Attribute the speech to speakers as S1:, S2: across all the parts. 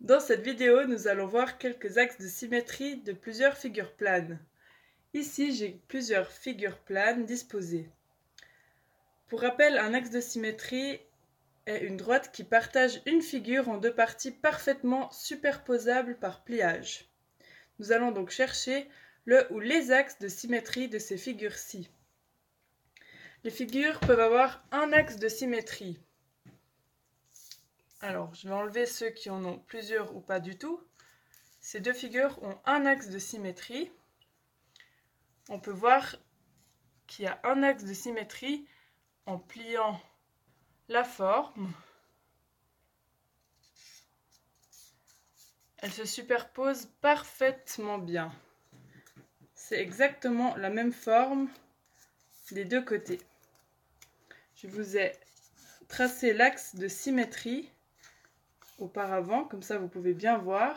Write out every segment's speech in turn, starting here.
S1: Dans cette vidéo, nous allons voir quelques axes de symétrie de plusieurs figures planes. Ici, j'ai plusieurs figures planes disposées. Pour rappel, un axe de symétrie est une droite qui partage une figure en deux parties parfaitement superposables par pliage. Nous allons donc chercher le ou les axes de symétrie de ces figures-ci. Les figures peuvent avoir un axe de symétrie. Alors, je vais enlever ceux qui en ont plusieurs ou pas du tout. Ces deux figures ont un axe de symétrie. On peut voir qu'il y a un axe de symétrie en pliant la forme. Elle se superpose parfaitement bien. C'est exactement la même forme des deux côtés. Je vous ai tracé l'axe de symétrie auparavant, comme ça vous pouvez bien voir.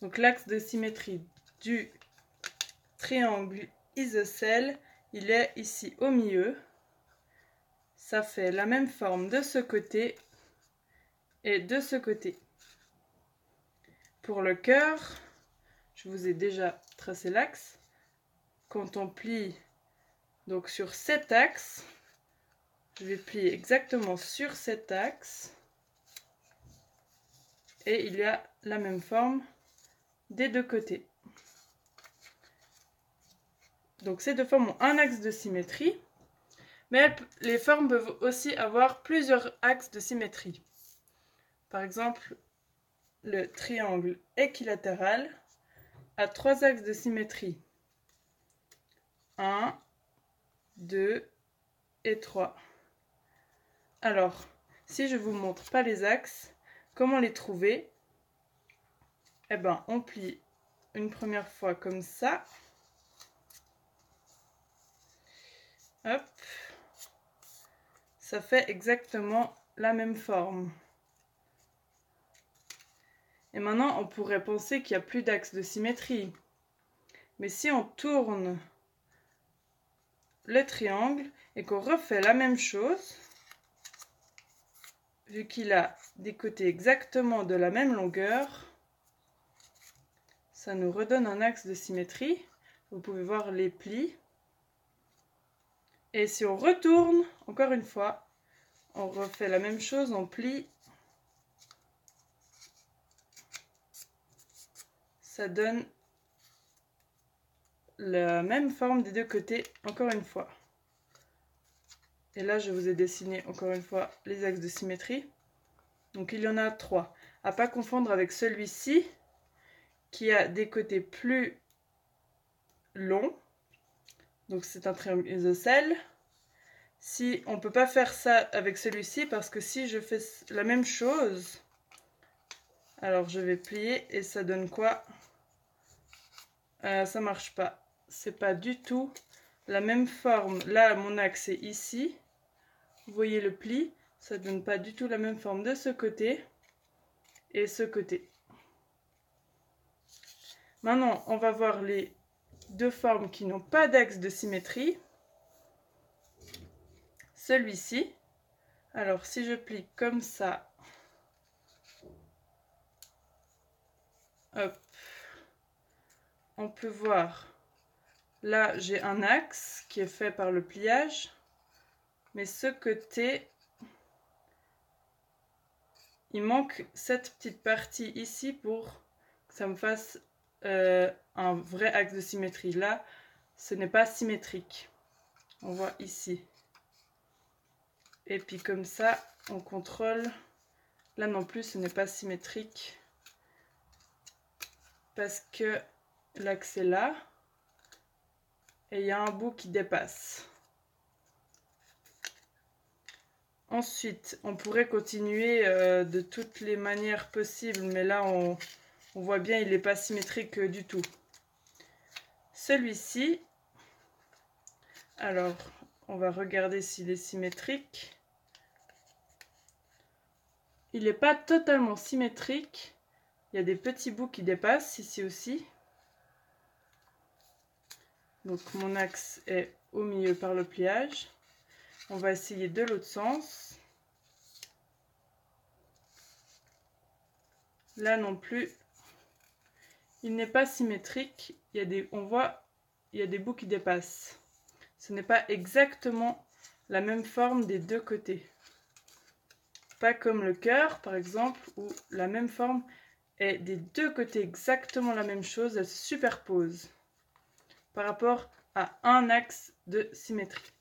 S1: Donc l'axe de symétrie du triangle isocèle, il est ici au milieu. Ça fait la même forme de ce côté et de ce côté. Pour le cœur, je vous ai déjà tracé l'axe. Quand on plie donc sur cet axe, je vais plier exactement sur cet axe. Et il y a la même forme des deux côtés. Donc ces deux formes ont un axe de symétrie, mais les formes peuvent aussi avoir plusieurs axes de symétrie. Par exemple, le triangle équilatéral a trois axes de symétrie. 1, 2 et 3. Alors, si je vous montre pas les axes, comment les trouver? Eh bien, on plie une première fois comme ça. Hop. Ça fait exactement la même forme. Et maintenant, on pourrait penser qu'il n'y a plus d'axe de symétrie. Mais si on tourne le triangle et qu'on refait la même chose, vu qu'il a des côtés exactement de la même longueur, ça nous redonne un axe de symétrie. Vous pouvez voir les plis. Et si on retourne, encore une fois, on refait la même chose, on plie. Ça donne la même forme des deux côtés, encore une fois. Et là, je vous ai dessiné encore une fois les axes de symétrie. Donc il y en a trois. À pas confondre avec celui-ci qui a des côtés plus longs. Donc c'est un triangle isocèle. Si on ne peut pas faire ça avec celui-ci parce que si je fais la même chose, alors je vais plier et ça donne quoi? Euh, Ça marche pas. C'est pas du tout la même forme. Là, mon axe est ici. Vous voyez le pli, ça donne pas du tout la même forme de ce côté et ce côté. Maintenant, on va voir les deux formes qui n'ont pas d'axe de symétrie. Celui-ci. Alors, si je plie comme ça, on peut voir, là, j'ai un axe qui est fait par le pliage. Mais ce côté, il manque cette petite partie ici pour que ça me fasse euh, un vrai axe de symétrie. Là, ce n'est pas symétrique. On voit ici. Et puis comme ça, on contrôle. Là non plus, ce n'est pas symétrique. Parce que l'axe est là. Et il y a un bout qui dépasse. Ensuite, on pourrait continuer euh, de toutes les manières possibles, mais là, on, voit bien, il n'est pas symétrique du tout. Celui-ci, alors, on va regarder s'il est symétrique. Il n'est pas totalement symétrique. Il y a des petits bouts qui dépassent ici aussi. Donc mon axe est au milieu par le pliage. On va essayer de l'autre sens. Là non plus, il n'est pas symétrique. Il y a des, on voit, il y a des bouts qui dépassent. Ce n'est pas exactement la même forme des deux côtés. Pas comme le cœur, par exemple, où la même forme est des deux côtés exactement la même chose, elle se superpose par rapport à un axe de symétrie.